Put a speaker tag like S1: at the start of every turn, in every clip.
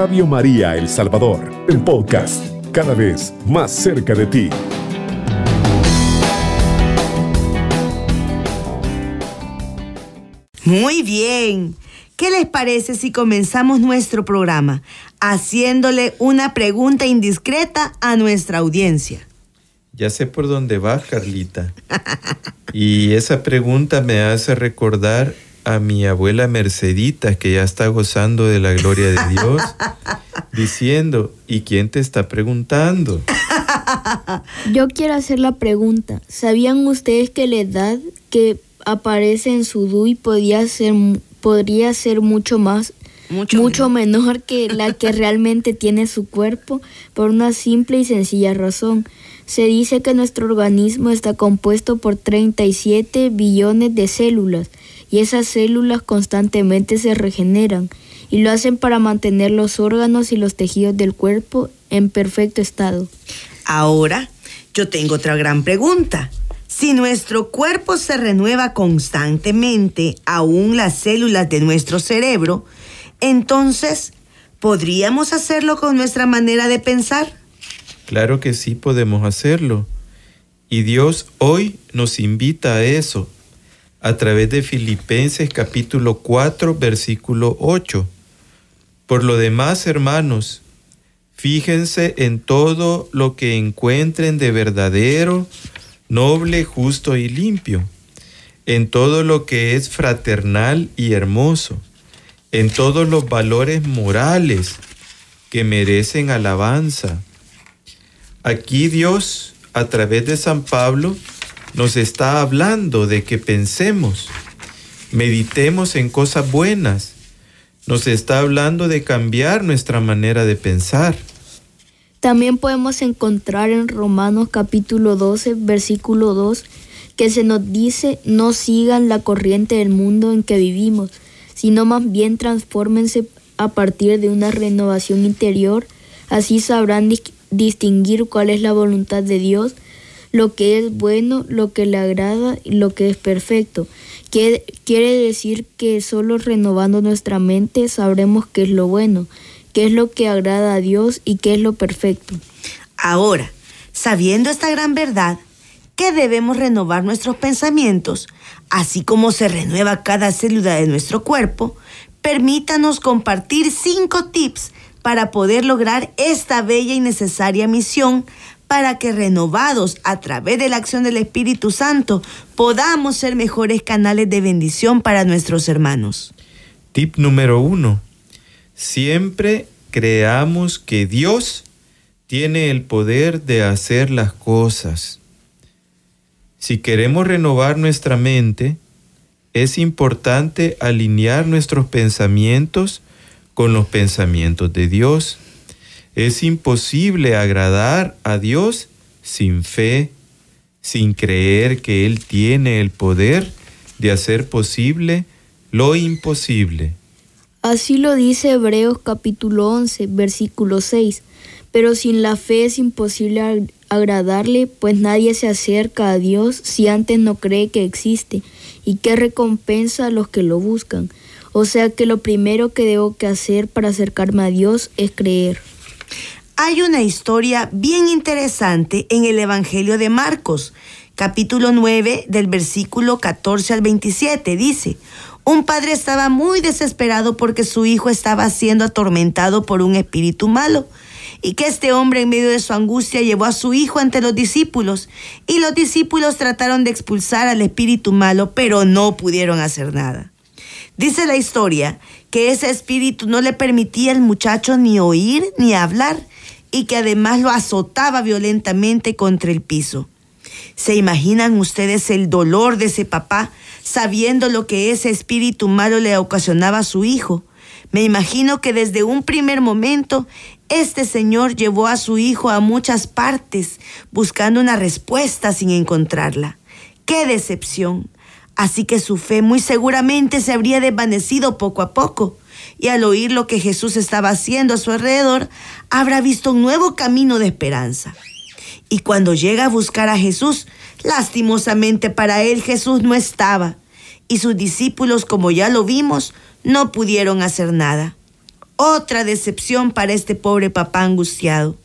S1: Radio María El Salvador, el podcast, cada vez más cerca de ti.
S2: Muy bien. ¿Qué les parece si comenzamos nuestro programa haciéndole una pregunta indiscreta a nuestra audiencia?
S3: Ya sé por dónde vas, Carlita. Y esa pregunta me hace recordar a mi abuela Mercedita, que ya está gozando de la gloria de Dios, diciendo, ¿y quién te está preguntando?
S4: Yo quiero hacer la pregunta. ¿Sabían ustedes que la edad que aparece en su DUI podía ser, podría ser mucho más mucho, menor que la que realmente tiene su cuerpo por una simple y sencilla razón. Se dice que nuestro organismo está compuesto por 37 billones de células y esas células constantemente se regeneran y lo hacen para mantener los órganos y los tejidos del cuerpo en perfecto estado.
S2: Ahora, yo tengo otra gran pregunta. Si nuestro cuerpo se renueva constantemente, aún las células de nuestro cerebro, entonces, ¿podríamos hacerlo con nuestra manera de pensar?
S3: Claro que sí podemos hacerlo. Y Dios hoy nos invita a eso a través de Filipenses capítulo 4 versículo 8. Por lo demás, hermanos, fíjense en todo lo que encuentren de verdadero, noble, justo y limpio, en todo lo que es fraternal y hermoso, en todos los valores morales que merecen alabanza. Aquí Dios, a través de San Pablo, nos está hablando de que pensemos, meditemos en cosas buenas. Nos está hablando de cambiar nuestra manera de pensar.
S4: También podemos encontrar en Romanos capítulo 12, versículo 2, que se nos dice, no sigan la corriente del mundo en que vivimos, sino más bien transfórmense a partir de una renovación interior, así sabrán distinguir cuál es la voluntad de Dios, lo que es bueno, lo que le agrada y lo que es perfecto. Quiere decir que solo renovando nuestra mente sabremos qué es lo bueno, qué es lo que agrada a Dios y qué es lo perfecto.
S2: Ahora, sabiendo esta gran verdad, que debemos renovar nuestros pensamientos, así como se renueva cada célula de nuestro cuerpo, permítanos compartir cinco tips para poder lograr esta bella y necesaria misión para que renovados a través de la acción del Espíritu Santo podamos ser mejores canales de bendición para nuestros hermanos.
S3: Tip número uno. Siempre creamos que Dios tiene el poder de hacer las cosas. Si queremos renovar nuestra mente, es importante alinear nuestros pensamientos con los pensamientos de Dios. Es imposible agradar a Dios sin fe, sin creer que Él tiene el poder de hacer posible lo imposible.
S4: Así lo dice Hebreos capítulo 11, versículo 6. Pero sin la fe es imposible agradarle, pues nadie se acerca a Dios si antes no cree que existe y que recompensa a los que lo buscan. O sea que lo primero que debo hacer para acercarme a Dios es creer.
S2: Hay una historia bien interesante en el Evangelio de Marcos, capítulo 9, del versículo 14 al 27. Dice, un padre estaba muy desesperado porque su hijo estaba siendo atormentado por un espíritu malo y que este hombre en medio de su angustia llevó a su hijo ante los discípulos y los discípulos trataron de expulsar al espíritu malo, pero no pudieron hacer nada. Dice la historia que ese espíritu no le permitía al muchacho ni oír ni hablar y que además lo azotaba violentamente contra el piso. ¿Se imaginan ustedes el dolor de ese papá sabiendo lo que ese espíritu malo le ocasionaba a su hijo? Me imagino que desde un primer momento este señor llevó a su hijo a muchas partes buscando una respuesta sin encontrarla. ¡Qué decepción! Así que su fe muy seguramente se habría desvanecido poco a poco, y al oír lo que Jesús estaba haciendo a su alrededor, habrá visto un nuevo camino de esperanza. Y cuando llega a buscar a Jesús, lastimosamente para él Jesús no estaba, y sus discípulos, como ya lo vimos, no pudieron hacer nada. Otra decepción para este pobre papá angustiado.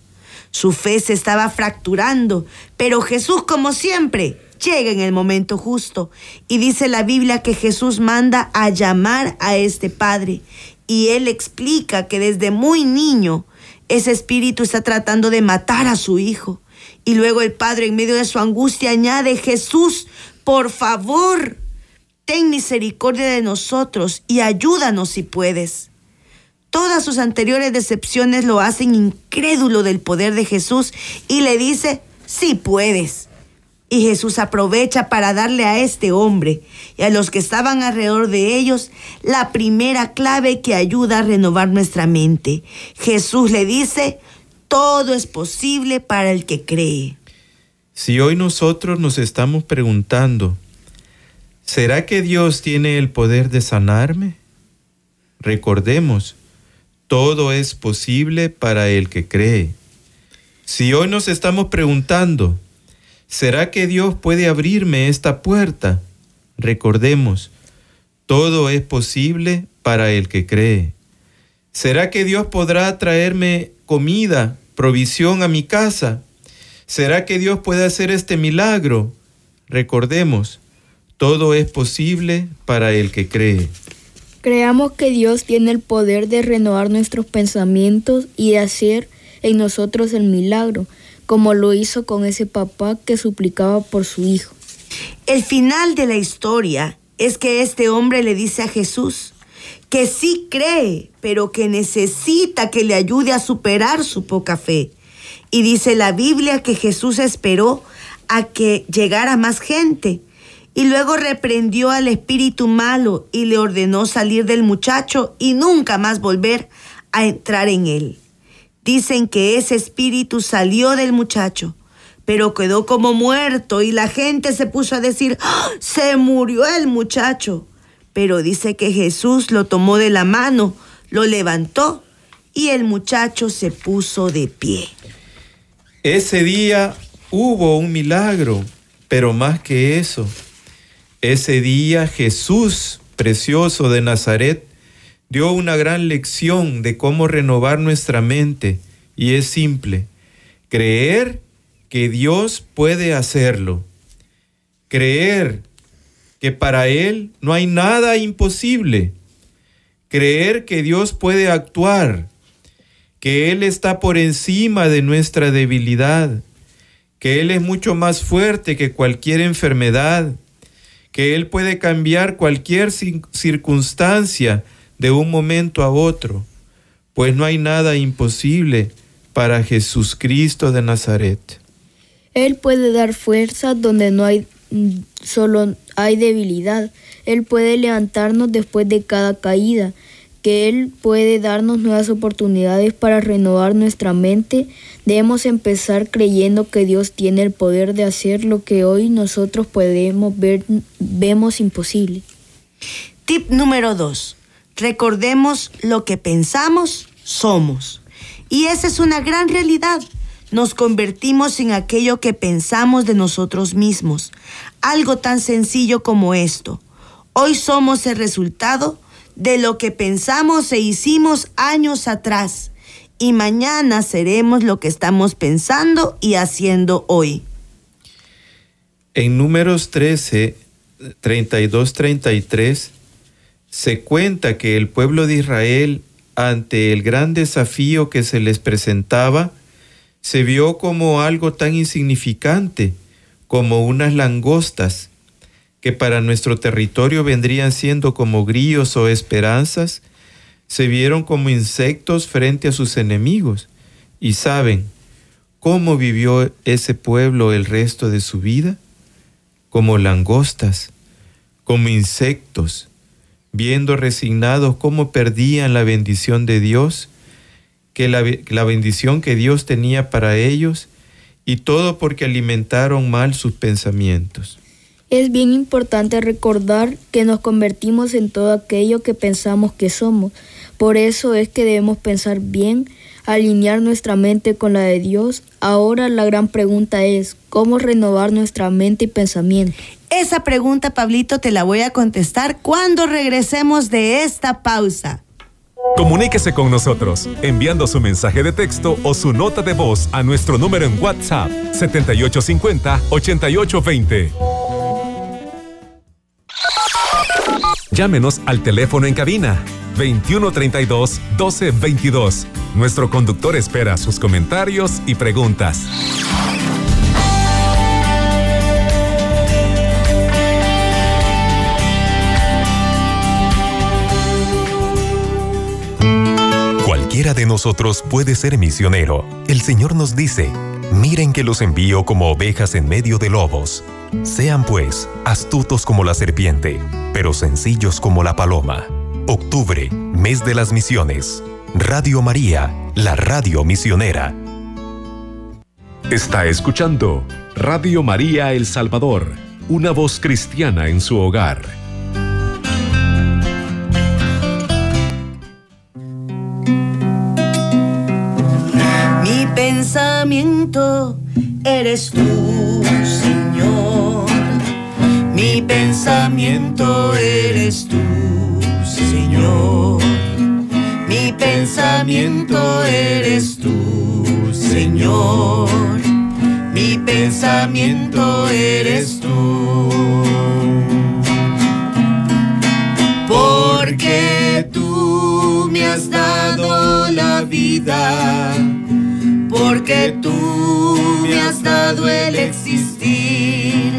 S2: Su fe se estaba fracturando, pero Jesús, como siempre, llega en el momento justo. Y dice la Biblia que Jesús manda a llamar a este padre. Y él explica que desde muy niño ese espíritu está tratando de matar a su hijo. Y luego el padre en medio de su angustia añade, Jesús, por favor, ten misericordia de nosotros y ayúdanos si puedes. Todas sus anteriores decepciones lo hacen incrédulo del poder de Jesús y le dice, sí puedes. Y Jesús aprovecha para darle a este hombre y a los que estaban alrededor de ellos la primera clave que ayuda a renovar nuestra mente. Jesús le dice, todo es posible para el que cree.
S3: Si hoy nosotros nos estamos preguntando, ¿será que Dios tiene el poder de sanarme? Recordemos, todo es posible para el que cree. Si hoy nos estamos preguntando, ¿será que Dios puede abrirme esta puerta? Recordemos, todo es posible para el que cree. ¿Será que Dios podrá traerme comida, provisión a mi casa? ¿Será que Dios puede hacer este milagro? Recordemos, todo es posible para el que cree.
S4: Creamos que Dios tiene el poder de renovar nuestros pensamientos y de hacer en nosotros el milagro, como lo hizo con ese papá que suplicaba por su hijo.
S2: El final de la historia es que este hombre le dice a Jesús que sí cree, pero que necesita que le ayude a superar su poca fe. Y dice la Biblia que Jesús esperó a que llegara más gente y luego reprendió al espíritu malo y le ordenó salir del muchacho y nunca más volver a entrar en él. Dicen que ese espíritu salió del muchacho, pero quedó como muerto y la gente se puso a decir, ¡Ah! se murió el muchacho. Pero dice que Jesús lo tomó de la mano, lo levantó y el muchacho se puso de pie.
S3: Ese día hubo un milagro, pero más que eso, ese día Jesús, precioso de Nazaret, dio una gran lección de cómo renovar nuestra mente y es simple, creer que Dios puede hacerlo, creer que para Él no hay nada imposible, creer que Dios puede actuar, que Él está por encima de nuestra debilidad, que Él es mucho más fuerte que cualquier enfermedad, que Él puede cambiar cualquier circunstancia de un momento a otro, pues no hay nada imposible para Jesucristo de Nazaret.
S4: Él puede dar fuerza donde no hay solo hay debilidad. Él puede levantarnos después de cada caída que Él puede darnos nuevas oportunidades para renovar nuestra mente, debemos empezar creyendo que Dios tiene el poder de hacer lo que hoy nosotros podemos ver, vemos imposible.
S2: Tip número dos. Recordemos lo que pensamos, somos. Y esa es una gran realidad. Nos convertimos en aquello que pensamos de nosotros mismos. Algo tan sencillo como esto. Hoy somos el resultado de lo que pensamos e hicimos años atrás y mañana seremos lo que estamos pensando y haciendo hoy.
S3: En números 13, 32, 33, se cuenta que el pueblo de Israel, ante el gran desafío que se les presentaba, se vio como algo tan insignificante como unas langostas que para nuestro territorio vendrían siendo como grillos o esperanzas, se vieron como insectos frente a sus enemigos. Y saben cómo vivió ese pueblo el resto de su vida, como langostas, como insectos, viendo resignados cómo perdían la bendición de Dios, que la, la bendición que Dios tenía para ellos, y todo porque alimentaron mal sus pensamientos.
S4: Es bien importante recordar que nos convertimos en todo aquello que pensamos que somos. Por eso es que debemos pensar bien, alinear nuestra mente con la de Dios. Ahora la gran pregunta es, ¿cómo renovar nuestra mente y pensamiento?
S2: Esa pregunta, Pablito, te la voy a contestar cuando regresemos de esta pausa.
S1: Comuníquese con nosotros enviando su mensaje de texto o su nota de voz a nuestro número en WhatsApp 7850-8820. Llámenos al teléfono en cabina 2132 1222. Nuestro conductor espera sus comentarios y preguntas.
S5: Cualquiera de nosotros puede ser misionero. El Señor nos dice, miren que los envío como ovejas en medio de lobos. Sean pues astutos como la serpiente, pero sencillos como la paloma. Octubre, mes de las misiones. Radio María, la radio misionera.
S1: Está escuchando Radio María El Salvador, una voz cristiana en su hogar.
S2: Mi pensamiento eres tú, Señor. Mi pensamiento eres tú, Señor. Mi pensamiento eres tú, Señor. Mi pensamiento eres tú. Porque tú me has dado la vida. Porque tú me has dado el existir.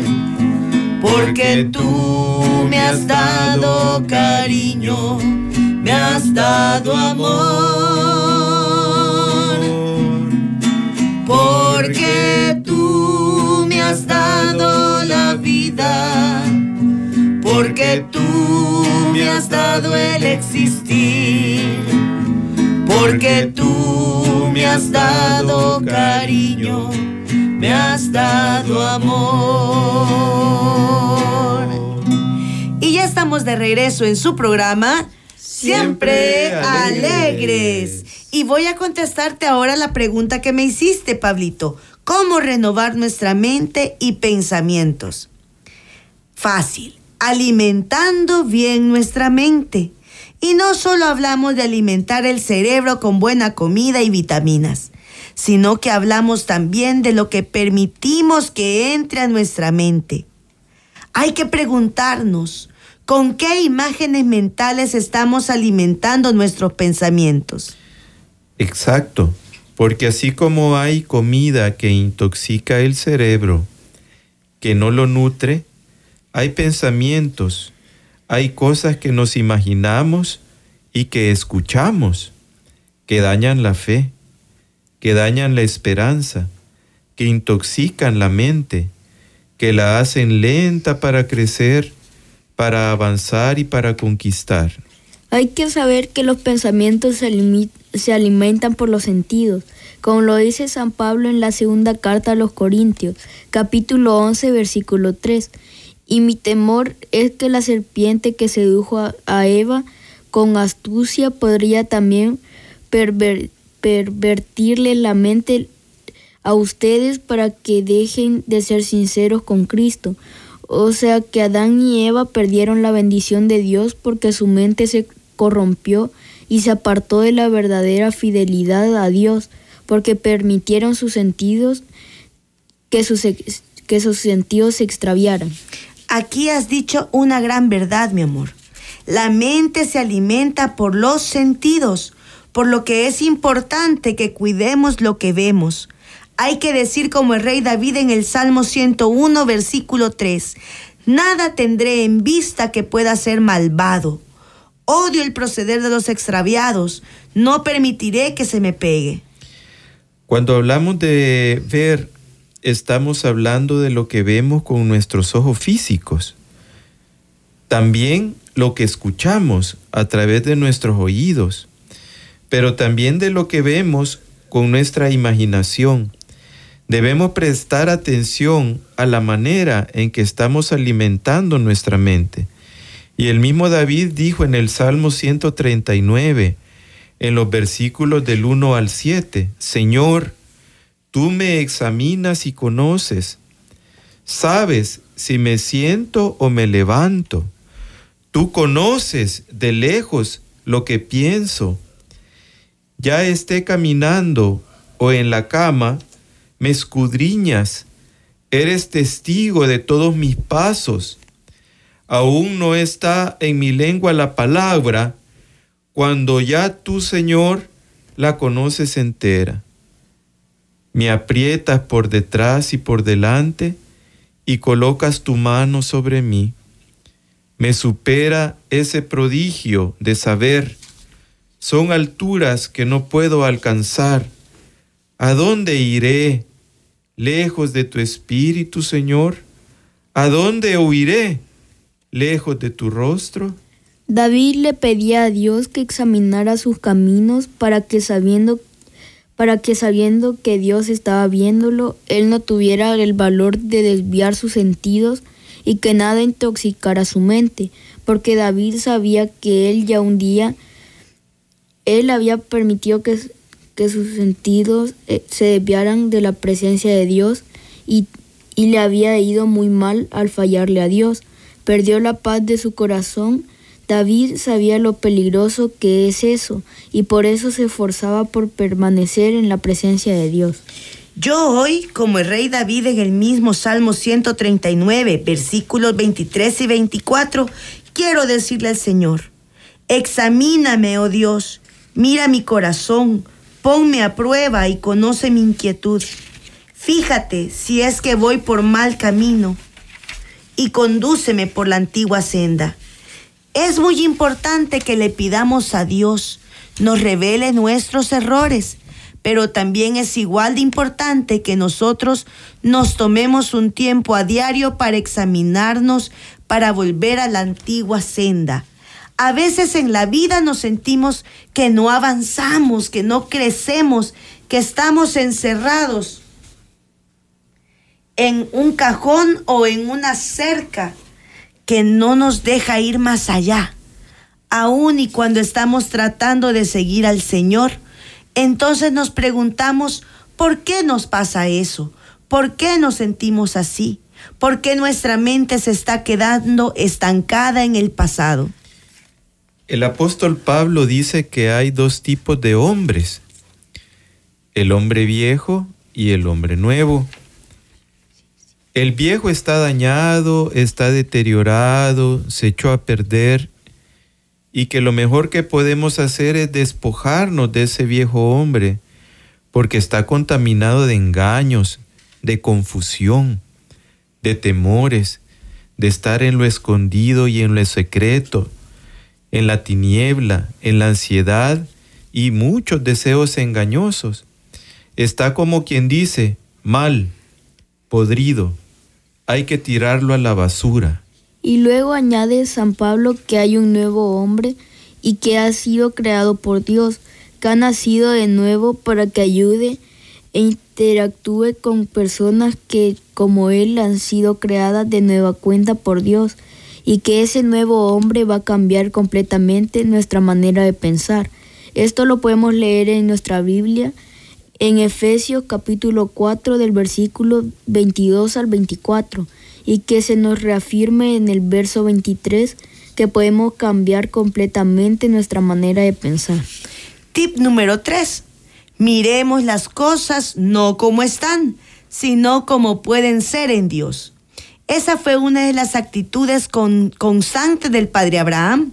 S2: Porque tú me has dado cariño, me has dado amor. Porque tú me has dado la vida. Porque tú me has dado el existir. Porque tú me has dado cariño, me has dado amor. Y ya estamos de regreso en su programa Siempre. Alegres. Y voy a contestarte ahora la pregunta que me hiciste, Pablito. ¿Cómo renovar nuestra mente y pensamientos? Fácil, alimentando bien nuestra mente. Y no solo hablamos de alimentar el cerebro con buena comida y vitaminas, sino que hablamos también de lo que permitimos que entre a nuestra mente. Hay que preguntarnos, ¿con qué imágenes mentales estamos alimentando nuestros pensamientos?
S3: Exacto, porque así como hay comida que intoxica el cerebro, que no lo nutre, hay pensamientos, hay cosas que nos imaginamos y que escuchamos, que dañan la fe, que dañan la esperanza, que intoxican la mente, que la hacen lenta para crecer, para avanzar y para conquistar.
S4: Hay que saber que los pensamientos se, se alimentan por los sentidos, como lo dice San Pablo en la segunda carta a los Corintios, capítulo 11, versículo 3. Y mi temor es que la serpiente que sedujo a, Eva con astucia podría también perver- pervertirle la mente a ustedes para que dejen de ser sinceros con Cristo. O sea que Adán y Eva perdieron la bendición de Dios porque su mente se corrompió y se apartó de la verdadera fidelidad a Dios, porque permitieron sus sentidos que sus, que sus sentidos se extraviaran.
S2: Aquí has dicho una gran verdad, mi amor. La mente se alimenta por los sentidos, por lo que es importante que cuidemos lo que vemos. Hay que decir como el rey David en el Salmo 101, versículo 3, Nada tendré en vista que pueda ser malvado. Odio el proceder de los extraviados. No permitiré que se me pegue.
S3: Cuando hablamos de ver, estamos hablando de lo que vemos con nuestros ojos físicos. También lo que escuchamos a través de nuestros oídos, pero también de lo que vemos con nuestra imaginación. Debemos prestar atención a la manera en que estamos alimentando nuestra mente. Y el mismo David dijo en el Salmo 139, en los versículos del 1 al 7, Señor, tú me examinas y conoces, sabes si me siento o me levanto, tú conoces de lejos lo que pienso. Ya esté caminando o en la cama, me escudriñas, eres testigo de todos mis pasos. Aún no está en mi lengua la palabra, cuando ya tú, Señor, la conoces entera. Me aprietas por detrás y por delante y colocas tu mano sobre mí. Me supera ese prodigio de saber. Son alturas que no puedo alcanzar. ¿A dónde iré? Lejos de tu espíritu, Señor. ¿A dónde huiré? Lejos de tu rostro.
S4: David le pedía a Dios que examinara sus caminos para que sabiendo para que sabiendo que Dios estaba viéndolo, él no tuviera el valor de desviar sus sentidos y que nada intoxicara su mente, porque David sabía que él ya un día, él había permitido que, que sus sentidos eh, se desviaran de la presencia de Dios y, y le había ido muy mal al fallarle a Dios. Perdió la paz de su corazón David sabía lo peligroso que es eso y por eso se esforzaba por permanecer en la presencia de Dios.
S2: Yo hoy, como el rey David en el mismo Salmo 139, versículos 23 y 24, quiero decirle al Señor, examíname, oh Dios, mira mi corazón, ponme a prueba y conoce mi inquietud. Fíjate si es que voy por mal camino y condúceme por la antigua senda es muy importante que le pidamos a Dios nos revele nuestros errores, pero también es igual de importante que nosotros nos tomemos un tiempo a diario para examinarnos, para volver a la antigua senda. A veces en la vida nos sentimos que no avanzamos, que no crecemos, que estamos encerrados en un cajón o en una cerca que no nos deja ir más allá. Aún y cuando estamos tratando de seguir al Señor, entonces nos preguntamos, ¿por qué nos pasa eso? ¿Por qué nos sentimos así? ¿Por qué nuestra mente se está quedando estancada en el pasado?
S3: El apóstol Pablo dice que hay dos tipos de hombres, el hombre viejo y el hombre nuevo. El viejo está dañado, está deteriorado, se echó a perder y que lo mejor que podemos hacer es despojarnos de ese viejo hombre porque está contaminado de engaños, de confusión, de temores, de estar en lo escondido y en lo secreto, en la tiniebla, en la ansiedad y muchos deseos engañosos. Está como quien dice, mal, podrido, hay que tirarlo a la basura.
S4: Y luego añade San Pablo que hay un nuevo hombre y que ha sido creado por Dios, que ha nacido de nuevo para que ayude e interactúe con personas que como él han sido creadas de nueva cuenta por Dios y que ese nuevo hombre va a cambiar completamente nuestra manera de pensar. Esto lo podemos leer en nuestra Biblia en Efesios capítulo 4 del versículo 22 al 24 y que se nos reafirme en el verso 23 que podemos cambiar completamente nuestra manera de pensar.
S2: Tip número 3. Miremos las cosas no como están, sino como pueden ser en Dios. Esa fue una de las actitudes constantes del padre Abraham.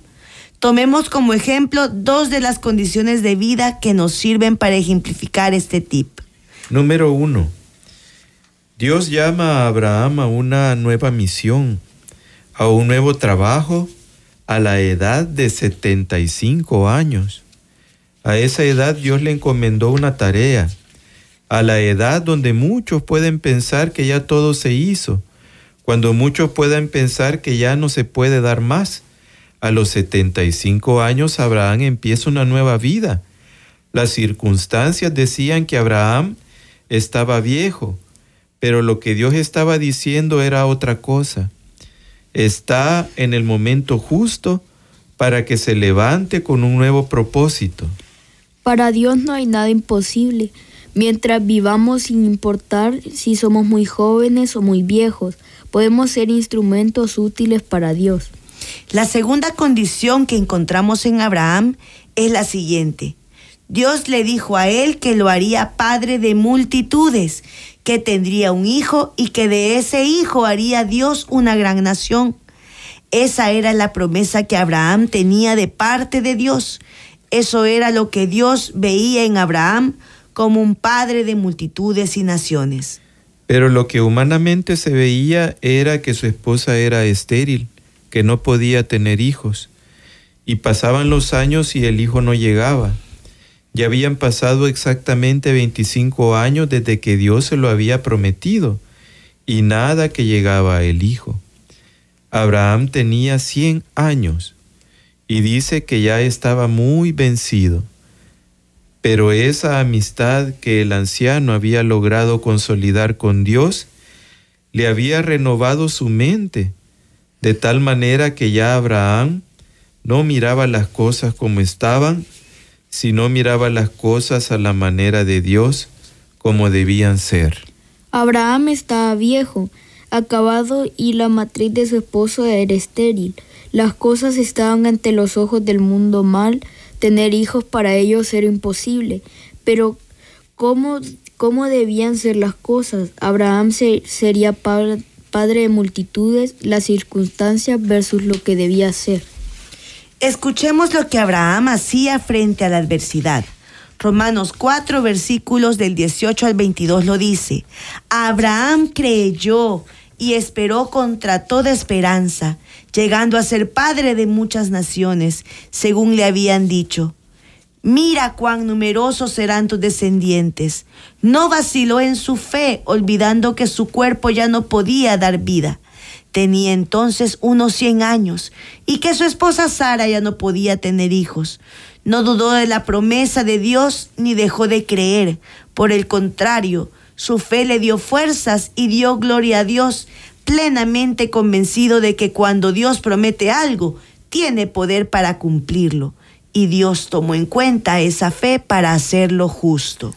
S2: Tomemos como ejemplo dos de las condiciones de vida que nos sirven para ejemplificar este tip.
S3: Número uno. Dios llama a Abraham a una nueva misión, a un nuevo trabajo a la edad de 75 años. A esa edad Dios le encomendó una tarea, a la edad donde muchos pueden pensar que ya todo se hizo, cuando muchos puedan pensar que ya no se puede dar más a los 75 años Abraham empieza una nueva vida. Las circunstancias decían que Abraham estaba viejo, pero lo que Dios estaba diciendo era otra cosa. Está en el momento justo para que se levante con un nuevo propósito.
S4: Para Dios no hay nada imposible. Mientras vivamos sin importar si somos muy jóvenes o muy viejos, podemos ser instrumentos útiles para Dios.
S2: La segunda condición que encontramos en Abraham es la siguiente. Dios le dijo a él que lo haría padre de multitudes, que tendría un hijo y que de ese hijo haría Dios una gran nación. Esa era la promesa que Abraham tenía de parte de Dios. Eso era lo que Dios veía en Abraham como un padre de multitudes y naciones.
S3: Pero lo que humanamente se veía era que su esposa era estéril, que no podía tener hijos. Y pasaban los años y el hijo no llegaba. Ya habían pasado exactamente 25 años desde que Dios se lo había prometido y nada que llegaba el hijo. Abraham tenía 100 años y dice que ya estaba muy vencido. Pero esa amistad que el anciano había logrado consolidar con Dios le había renovado su mente, de tal manera que ya Abraham no miraba las cosas como estaban, sino miraba las cosas a la manera de Dios como debían ser.
S4: Abraham estaba viejo, acabado y la matriz de su esposo era estéril. Las cosas estaban ante los ojos del mundo mal, tener hijos para ellos era imposible. Pero ¿cómo, cómo debían ser las cosas? Abraham sería padre, padre de multitudes, las circunstancias versus lo que debía ser.
S2: Escuchemos lo que Abraham hacía frente a la adversidad. Romanos 4, versículos del 18 al 22 lo dice. Abraham creyó y esperó contra toda esperanza, llegando a ser padre de muchas naciones, según le habían dicho. Mira cuán numerosos serán tus descendientes. No vaciló en su fe, olvidando que su cuerpo ya no podía dar vida. Tenía entonces unos cien años y que su esposa Sara ya no podía tener hijos. No dudó de la promesa de Dios ni dejó de creer. Por el contrario, su fe le dio fuerzas y dio gloria a Dios, plenamente convencido de que cuando Dios promete algo, tiene poder para cumplirlo. Y Dios tomó en cuenta esa fe para hacerlo justo.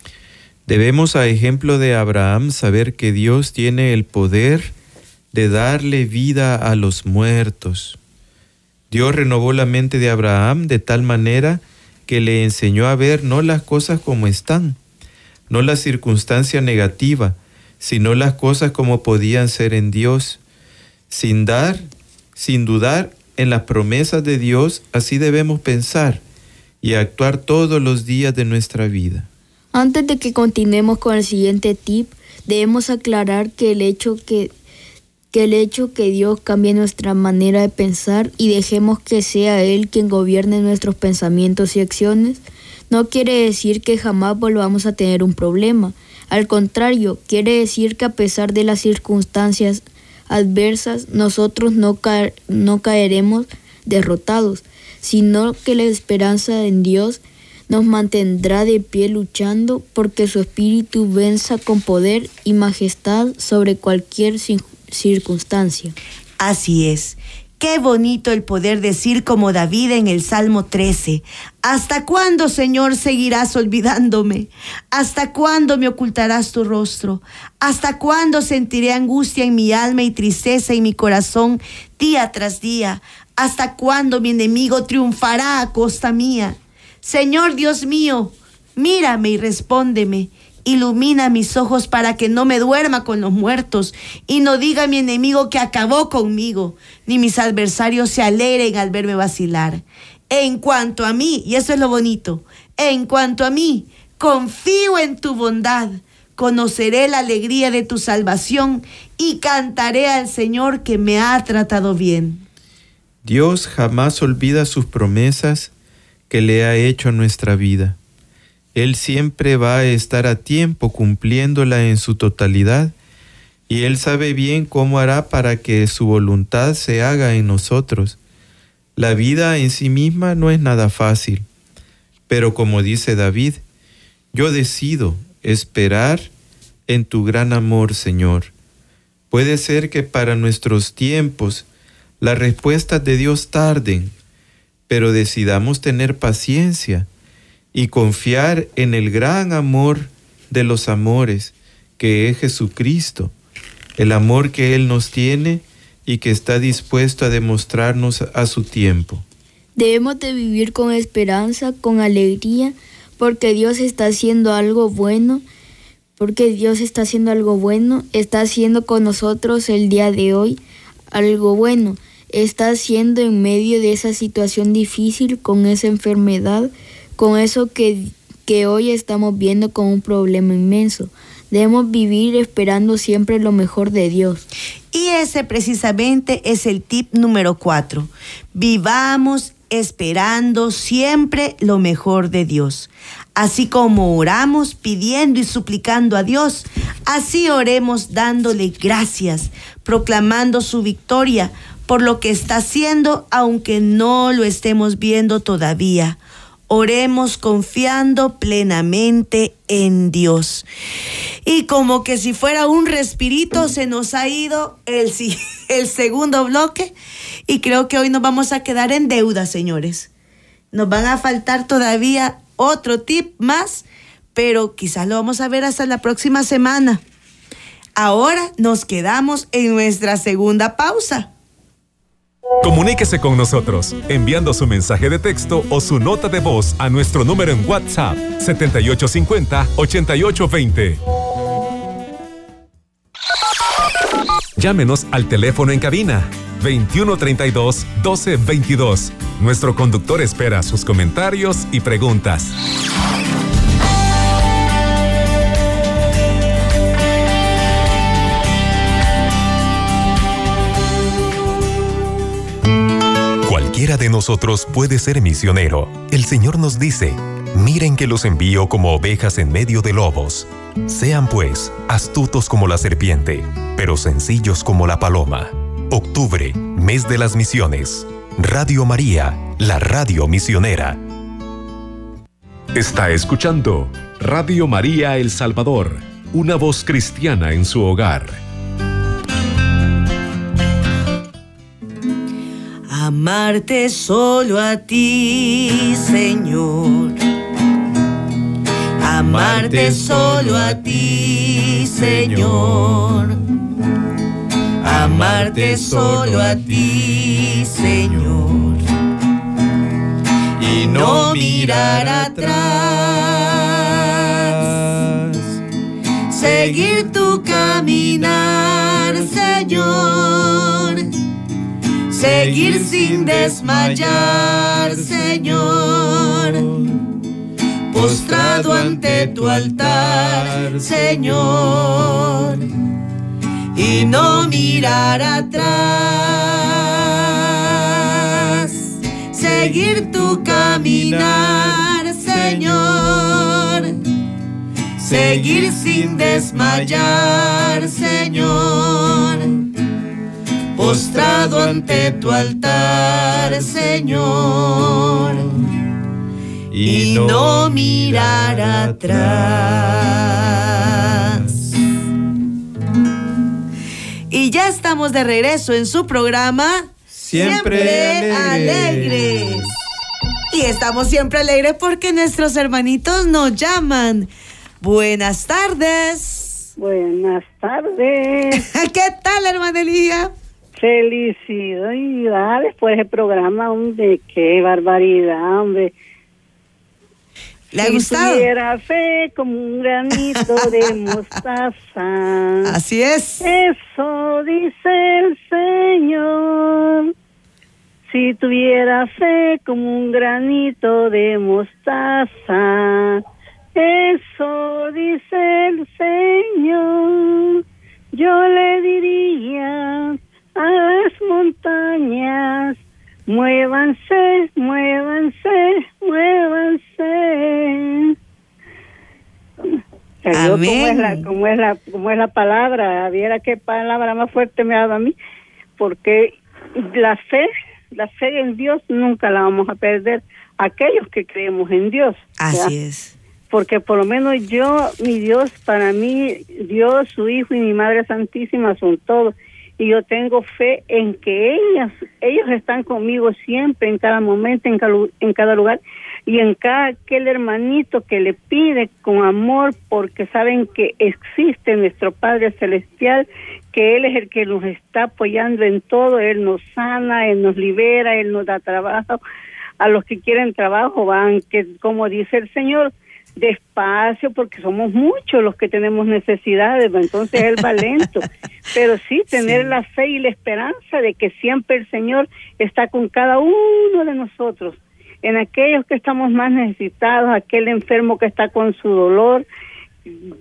S3: Debemos, a ejemplo de Abraham, saber que Dios tiene el poder de darle vida a los muertos. Dios renovó la mente de Abraham de tal manera que le enseñó a ver no las cosas como están, no la circunstancia negativa, sino las cosas como podían ser en Dios. Sin dar, sin dudar en las promesas de Dios, así debemos pensar y actuar todos los días de nuestra vida.
S4: Antes de que continuemos con el siguiente tip, debemos aclarar que el hecho que, que el hecho que Dios cambie nuestra manera de pensar y dejemos que sea Él quien gobierne nuestros pensamientos y acciones, no quiere decir que jamás volvamos a tener un problema. Al contrario, quiere decir que a pesar de las circunstancias adversas, nosotros no, no caeremos derrotados, sino que la esperanza en Dios nos mantendrá de pie luchando porque su espíritu venza con poder y majestad sobre cualquier circunstancia.
S2: Así es. Qué bonito el poder decir como David en el Salmo 13, ¿hasta cuándo, Señor, seguirás olvidándome? ¿Hasta cuándo me ocultarás tu rostro? ¿Hasta cuándo sentiré angustia en mi alma y tristeza en mi corazón día tras día? ¿Hasta cuándo mi enemigo triunfará a costa mía? Señor Dios mío, mírame y respóndeme ilumina mis ojos para que no me duerma con los muertos y no diga mi enemigo que acabó conmigo, ni mis adversarios se alegren al verme vacilar. En cuanto a mí, y eso es lo bonito, en cuanto a mí, confío en tu bondad, conoceré la alegría de tu salvación y cantaré al Señor que me ha tratado bien.
S3: Dios jamás olvida sus promesas que le ha hecho a nuestra vida. Él siempre va a estar a tiempo cumpliéndola en su totalidad y Él sabe bien cómo hará para que su voluntad se haga en nosotros. La vida en sí misma no es nada fácil, pero como dice David, yo decido esperar en tu gran amor, Señor. Puede ser que para nuestros tiempos las respuestas de Dios tarden, pero decidamos tener paciencia y confiar en el gran amor de los amores que es Jesucristo. El amor que Él nos tiene y que está dispuesto a demostrarnos a su tiempo.
S4: Debemos de vivir con esperanza, con alegría, porque Dios está haciendo algo bueno, porque Dios está haciendo algo bueno, está haciendo con nosotros el día de hoy algo bueno, está haciendo en medio de esa situación difícil, con esa enfermedad, con eso que, que hoy estamos viendo como un problema inmenso. Debemos vivir esperando siempre lo mejor de Dios.
S2: Y ese precisamente es el tip número cuatro. Vivamos esperando siempre lo mejor de Dios. Así como oramos pidiendo y suplicando a Dios, así oremos dándole gracias, proclamando su victoria por lo que está haciendo, aunque no lo estemos viendo todavía. Oremos confiando plenamente en Dios. Y como que si fuera un respirito, se nos ha ido el, el segundo bloque y creo que hoy nos vamos a quedar en deuda, señores. Nos van a faltar todavía otro tip más, pero quizás lo vamos a ver hasta la próxima semana. Ahora nos quedamos en nuestra segunda pausa.
S1: Comuníquese con nosotros enviando su mensaje de texto o su nota de voz a nuestro número en WhatsApp 7850-8820. Llámenos al teléfono en cabina 2132-1222. Nuestro conductor espera sus comentarios y preguntas.
S5: De nosotros puede ser misionero. El Señor nos dice, miren que los envío como ovejas en medio de lobos. Sean pues astutos como la serpiente, pero sencillos como la paloma. Octubre, mes de las misiones. Radio María, la radio misionera.
S1: Está escuchando Radio María El Salvador, una voz cristiana en su hogar.
S2: Amarte solo a ti, Señor. Amarte solo a ti, Señor. Amarte solo a ti, Señor. Y no mirar atrás. Seguir tu caminar, Señor seguir sin desmayar, Señor. Postrado ante tu altar, Señor. Y no mirar atrás. Seguir tu caminar, Señor. Seguir sin desmayar, Señor postrado ante tu altar, Señor, y no mirar atrás. Y ya estamos de regreso en su programa
S3: Siempre,
S2: alegres. Y estamos siempre alegres porque nuestros hermanitos nos llaman. Buenas tardes.
S6: Buenas tardes.
S2: ¿Qué tal, hermana Elía?
S6: Felicidades por ese programa, hombre, qué barbaridad, hombre.
S2: ¿Le ha gustado?
S6: Si tuviera fe como un granito de mostaza.
S2: Así es.
S6: Eso dice el Señor. Si tuviera fe como un granito de mostaza. Eso dice el Señor. Yo le diría a las montañas. Muévanse, muévanse, muévanse. ¿Cómo es, la, cómo, es la, cómo es la palabra? Viera qué palabra más fuerte me ha dado a mí. Porque la fe, la fe en Dios nunca la vamos a perder. Aquellos que creemos en Dios.
S2: Así es
S6: porque por lo menos yo, mi Dios, para mí, Dios, su Hijo y mi Madre Santísima son todos y yo tengo fe en que ellas, ellos están conmigo siempre, en cada momento, en cada, lugar. y en cada aquel hermanito que le pide con amor porque saben que existe nuestro Padre Celestial, que Él es el que nos está apoyando en todo, Él nos sana, Él nos libera, Él nos da trabajo. A los que quieren trabajo van, que como dice el Señor, despacio porque somos muchos los que tenemos necesidades, entonces Él va lento, pero sí tener la fe y la esperanza de que siempre el Señor está con cada uno de nosotros en aquellos que estamos más necesitados, aquel enfermo que está con su dolor.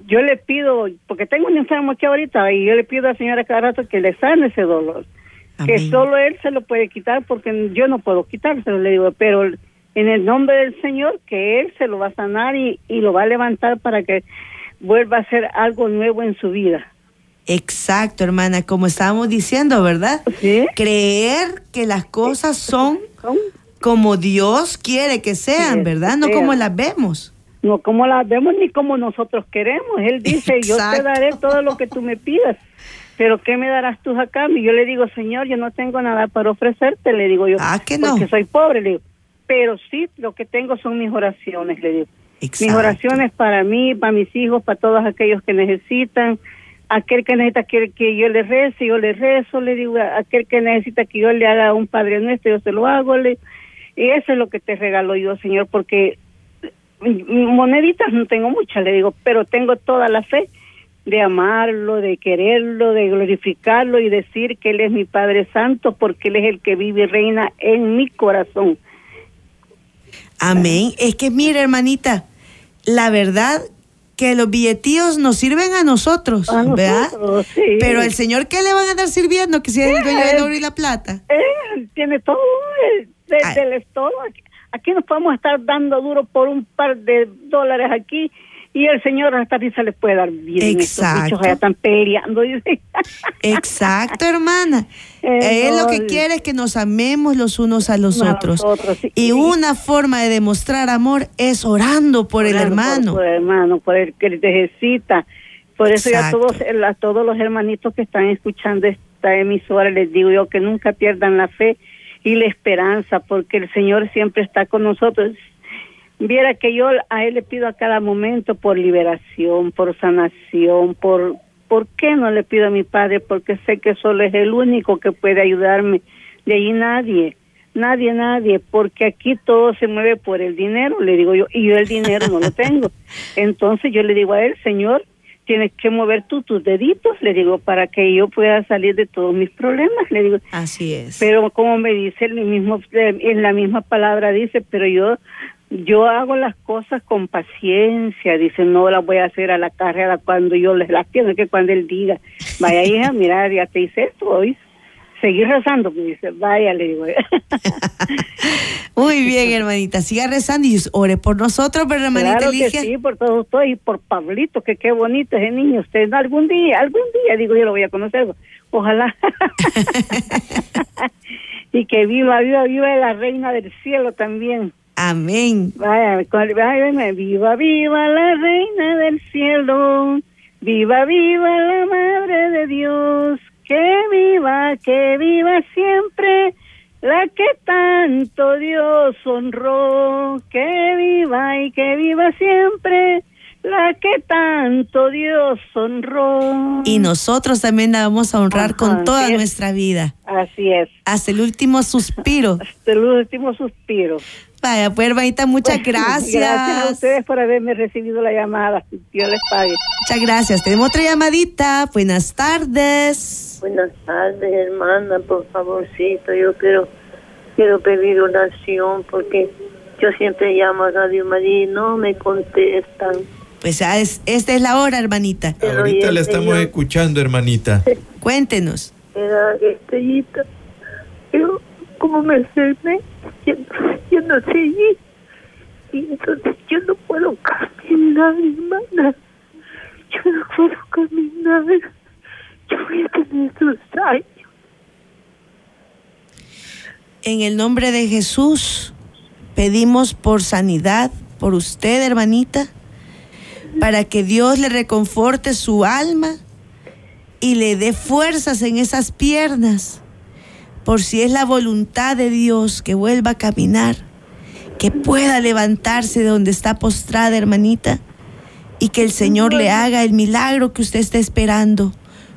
S6: Yo le pido, porque tengo un enfermo aquí ahorita, y yo le pido al Señor a cada rato que le sane ese dolor. Que solo Él se lo puede quitar, porque yo no puedo quitárselo, le digo, pero en el nombre del Señor, que Él se lo va a sanar y, y lo va a levantar para que vuelva a ser algo nuevo en su vida.
S2: Exacto, hermana, como estábamos diciendo, ¿verdad?
S6: ¿Sí?
S2: Creer que las cosas son como Dios quiere que sean, ¿verdad? No como las vemos.
S6: No como las vemos ni como nosotros queremos. Él dice, yo te daré todo lo que tú me pidas. Pero ¿qué me darás tú a cambio? Yo le digo, Señor, yo no tengo nada para ofrecerte, le digo yo.
S2: Ah, que no.
S6: Porque soy pobre, le digo. Pero sí, lo que tengo son mis oraciones, le digo. Mis oraciones para mí, para mis hijos, para todos aquellos que necesitan. Aquel que necesita que, que yo le rece, yo le rezo, le digo. Aquel que necesita que yo le haga un Padre Nuestro, yo se lo hago, le y eso es lo que te regalo yo, Señor, porque moneditas no tengo muchas, le digo, pero tengo toda la fe de amarlo, de quererlo, de glorificarlo y decir que Él es mi Padre Santo porque Él es el que vive y reina en mi corazón.
S2: Amén. Es que mire, hermanita, la verdad que los billetíos nos sirven a nosotros, ¿verdad? Pero el Señor, ¿qué le van a dar sirviendo? Que si es el dueño del oro y la plata.
S6: Él tiene todo, del estómago. Aquí nos podemos estar dando duro por un par de dólares aquí y el Señor hasta se les puede dar bien. Exacto. Estos están peleando.
S2: Exacto, hermana. Él lo que quiere es que nos amemos los unos a los otros. y una forma de demostrar amor es orando por el hermano.
S6: Por, el hermano, por el que necesita. Por eso ya a todos, a todos los hermanitos que están escuchando esta emisora les digo yo que nunca pierdan la fe y la esperanza, porque el Señor siempre está con nosotros. Viera que yo a Él le pido a cada momento por liberación, por sanación, por... ¿Por qué no le pido a mi Padre? Porque sé que solo es el único que puede ayudarme. De ahí nadie, nadie, nadie, porque aquí todo se mueve por el dinero, le digo yo, y yo el dinero no lo tengo. Entonces yo le digo a Él, Señor, tienes que mover tú tus deditos, le digo, para que yo pueda salir de todos mis problemas, le digo.
S2: Así es.
S6: Pero como me dice el mismo, en la misma palabra dice, pero yo, yo hago las cosas con paciencia, dice, no las voy a hacer a la carrera cuando yo les las quiero, que cuando él diga, vaya hija, mira, ya te hice esto hoy, seguir rezando, pues dice, vaya, le digo.
S2: Muy bien, hermanita, siga rezando y ore por nosotros, pero hermanita
S6: claro que sí, por todos ustedes y por Pablito, que qué bonito ese niño. Usted algún día, algún día, digo, yo lo voy a conocer. Ojalá. y que viva, viva, viva la reina del cielo también.
S2: Amén.
S6: Vaya, vaya, viva, viva la reina del cielo. Viva, viva la madre de Dios que viva, que viva siempre la que tanto Dios honró, que viva y que viva siempre la que tanto Dios honró.
S2: Y nosotros también la vamos a honrar con toda nuestra vida.
S6: Así es.
S2: Hasta el último suspiro.
S6: Hasta el último suspiro.
S2: Pues hermanita, muchas gracias.
S6: Gracias a ustedes por haberme recibido la llamada. Dios les pague.
S2: Muchas gracias. Tenemos otra llamadita. Buenas tardes.
S7: Buenas tardes, hermana. Por favorcito, yo quiero quiero pedir oración porque yo siempre llamo a Radio María y no me contestan.
S2: Pues ya es, esta es la hora, hermanita.
S3: Ahorita la estamos escuchando, hermanita.
S2: Cuéntenos.
S7: Era estrellita. Yo, como me enfermé, yo, no seguí. Y entonces yo no puedo caminar, hermana. Yo no puedo caminar. Yo voy a tener dos años.
S2: En el nombre de Jesús, pedimos por sanidad, por usted, hermanita, para que Dios le reconforte su alma y le dé fuerzas en esas piernas por si es la voluntad de Dios que vuelva a caminar que pueda levantarse de donde está postrada, hermanita, y que el Señor le haga el milagro que usted está esperando,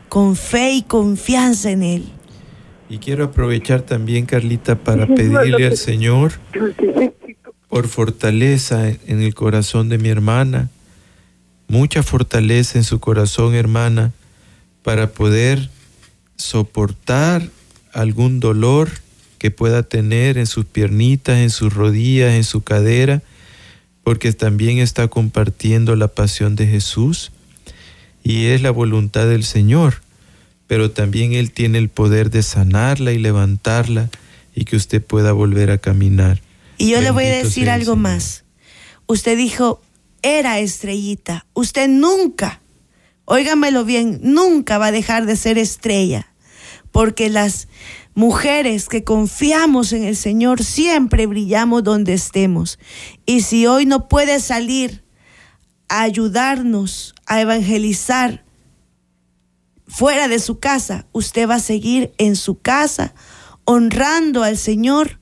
S2: con fe y confianza en Él.
S3: Y quiero aprovechar también, Carlita, para pedirle al Señor por fortaleza en el corazón de mi hermana, mucha fortaleza en su corazón, hermana, para poder soportar algún dolor que pueda tener en sus piernitas, en sus rodillas, en su cadera, porque también está compartiendo la pasión de Jesús y es la voluntad del Señor, pero también Él tiene el poder de sanarla y levantarla y que usted pueda volver a caminar.
S2: Y yo le voy a decir algo más. Usted dijo, era estrellita. Usted nunca, óigamelo bien, nunca va a dejar de ser estrella. Porque las mujeres que confiamos en el Señor siempre brillamos donde estemos. Y si hoy no puede salir a ayudarnos a evangelizar fuera de su casa, usted va a seguir en su casa honrando al Señor,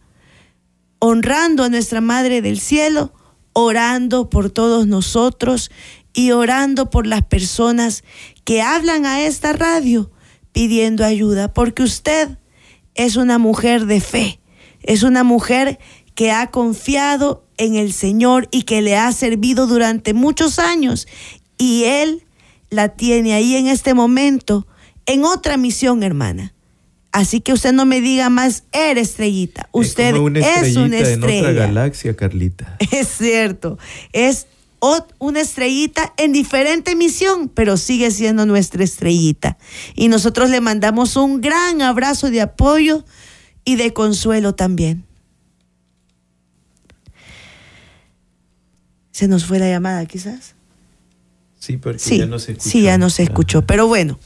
S2: honrando a nuestra Madre del Cielo, orando por todos nosotros y orando por las personas que hablan a esta radio pidiendo ayuda, porque usted es una mujer de fe, es una mujer que ha confiado en el Señor y que le ha servido durante muchos años y Él la tiene ahí en este momento en otra misión, hermana. Así que usted no me diga más, eres estrellita. Usted es, una estrella. En otra
S3: galaxia, Carlita.
S2: Es cierto. Es una estrellita en diferente misión, pero sigue siendo nuestra estrellita. Y nosotros le mandamos un gran abrazo de apoyo y de consuelo también. ¿Se nos fue la llamada quizás?
S3: Sí, porque ya no se escuchó.
S2: Sí, ya no se escuchó, pero bueno.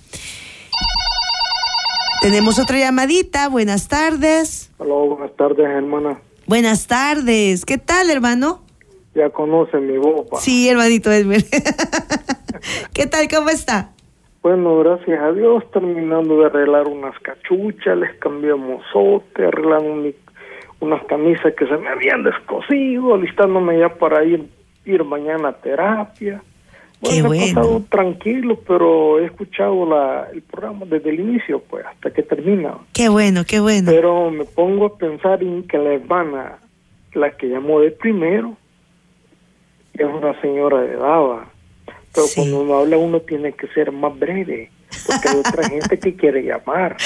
S2: Tenemos otra llamadita. Buenas tardes.
S8: Hola, buenas tardes, hermana.
S2: Buenas tardes. ¿Qué tal, hermano?
S8: Ya conoce mi voz.
S2: Sí, hermanito Edmer. ¿Qué tal? ¿Cómo está?
S8: Bueno, gracias a Dios, terminando de arreglar unas cachuchas, les cambiamos sote, arreglando unas camisas que se me habían descosido, listándome ya para ir, ir mañana a terapia. Bueno, he pasado tranquilo, pero he escuchado la, el programa desde el inicio, pues, hasta que termina.
S2: Qué bueno, qué bueno.
S8: Pero me pongo a pensar en que la hermana, la que llamó de primero, es una señora de edad, pero cuando uno habla uno tiene que ser más breve, porque hay otra gente que quiere llamar,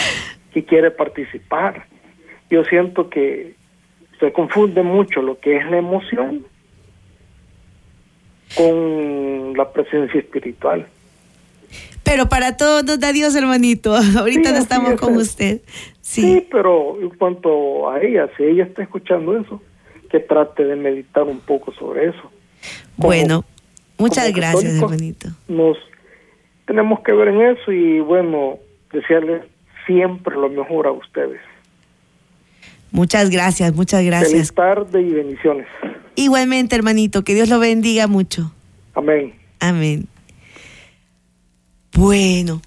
S8: que quiere participar. Yo siento que se confunde mucho lo que es la emoción con la presencia espiritual.
S2: Pero para todos nos da Dios, hermanito. Ahorita no estamos con usted.
S8: Sí. pero en cuanto a ella, si ella está escuchando eso, que trate de meditar un poco sobre eso.
S2: Bueno, muchas gracias, hermanito.
S8: Nos tenemos que ver en eso y bueno, desearles siempre lo mejor a ustedes.
S2: Muchas gracias, muchas gracias.
S8: Feliz tarde y bendiciones.
S2: Igualmente, hermanito, que Dios lo bendiga mucho.
S8: Amén.
S2: Amén. Bueno,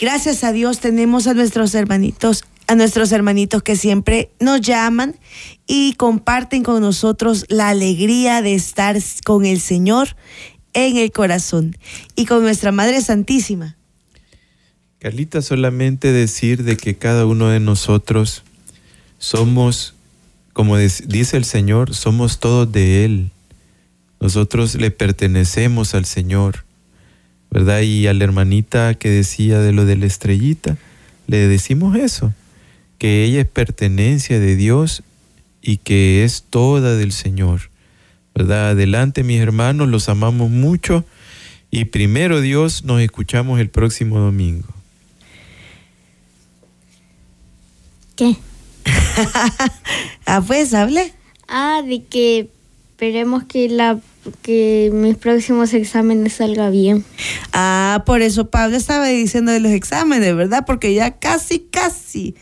S2: gracias a Dios tenemos a nuestros hermanitos, a nuestros hermanitos que siempre nos llaman y comparten con nosotros la alegría de estar con el Señor en el corazón y con nuestra Madre Santísima.
S3: Carlita, solamente decir de que cada uno de nosotros somos como dice el Señor, somos todos de Él. Nosotros le pertenecemos al Señor, ¿verdad? Y a la hermanita que decía de lo de la estrellita, le decimos eso, que ella es pertenencia de Dios y que es toda del Señor, ¿verdad? Adelante mis hermanos, los amamos mucho y primero Dios nos escuchamos el próximo domingo.
S4: ¿Qué?
S2: ah, pues, hable.
S4: Ah, de que esperemos que la que mis próximos exámenes salga bien.
S2: Ah, por eso Pablo estaba diciendo de los exámenes, ¿verdad? Porque ya casi, casi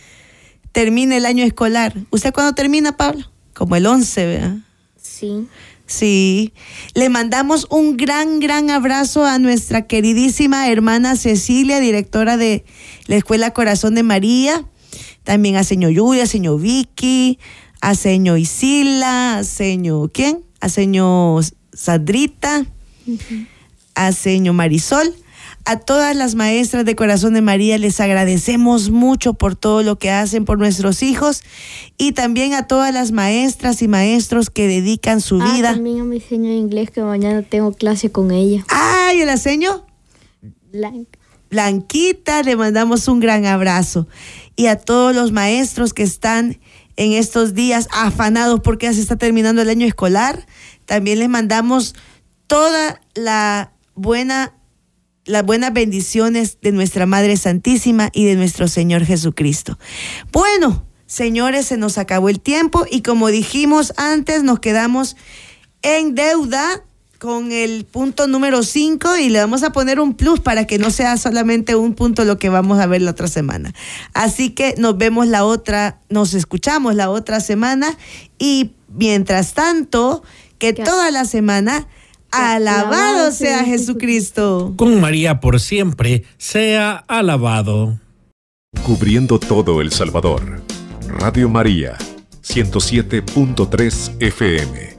S2: termina el año escolar. ¿Usted cuándo termina, Pablo? Como el 11, ¿verdad?
S4: Sí.
S2: Sí. Le mandamos un gran, gran abrazo a nuestra queridísima hermana Cecilia, directora de la Escuela Corazón de María también a señor Yuya, a señor Vicky, a señor Isila, a señor ¿quién? A señor Sandrita, a señor Marisol. A todas las maestras de Corazón de María les agradecemos mucho por todo lo que hacen por nuestros hijos y también a todas las maestras y maestros que dedican su
S4: Ah,
S2: vida.
S4: También a mi señor de inglés que mañana tengo clase con ella.
S2: ¡Ay, el señor!
S4: Blanca.
S2: Blanquita, le mandamos un gran abrazo. Y a todos los maestros que están en estos días afanados porque ya se está terminando el año escolar, también les mandamos toda la buena las buenas bendiciones de nuestra Madre Santísima y de nuestro Señor Jesucristo. Bueno, señores, se nos acabó el tiempo y como dijimos antes, nos quedamos en deuda con el punto número 5 y le vamos a poner un plus para que no sea solamente un punto lo que vamos a ver la otra semana. Así que nos vemos la otra, nos escuchamos la otra semana y mientras tanto, que toda la semana, alabado sea Jesucristo.
S9: Con María por siempre, sea alabado.
S1: Cubriendo todo El Salvador. Radio María, 107.3 FM.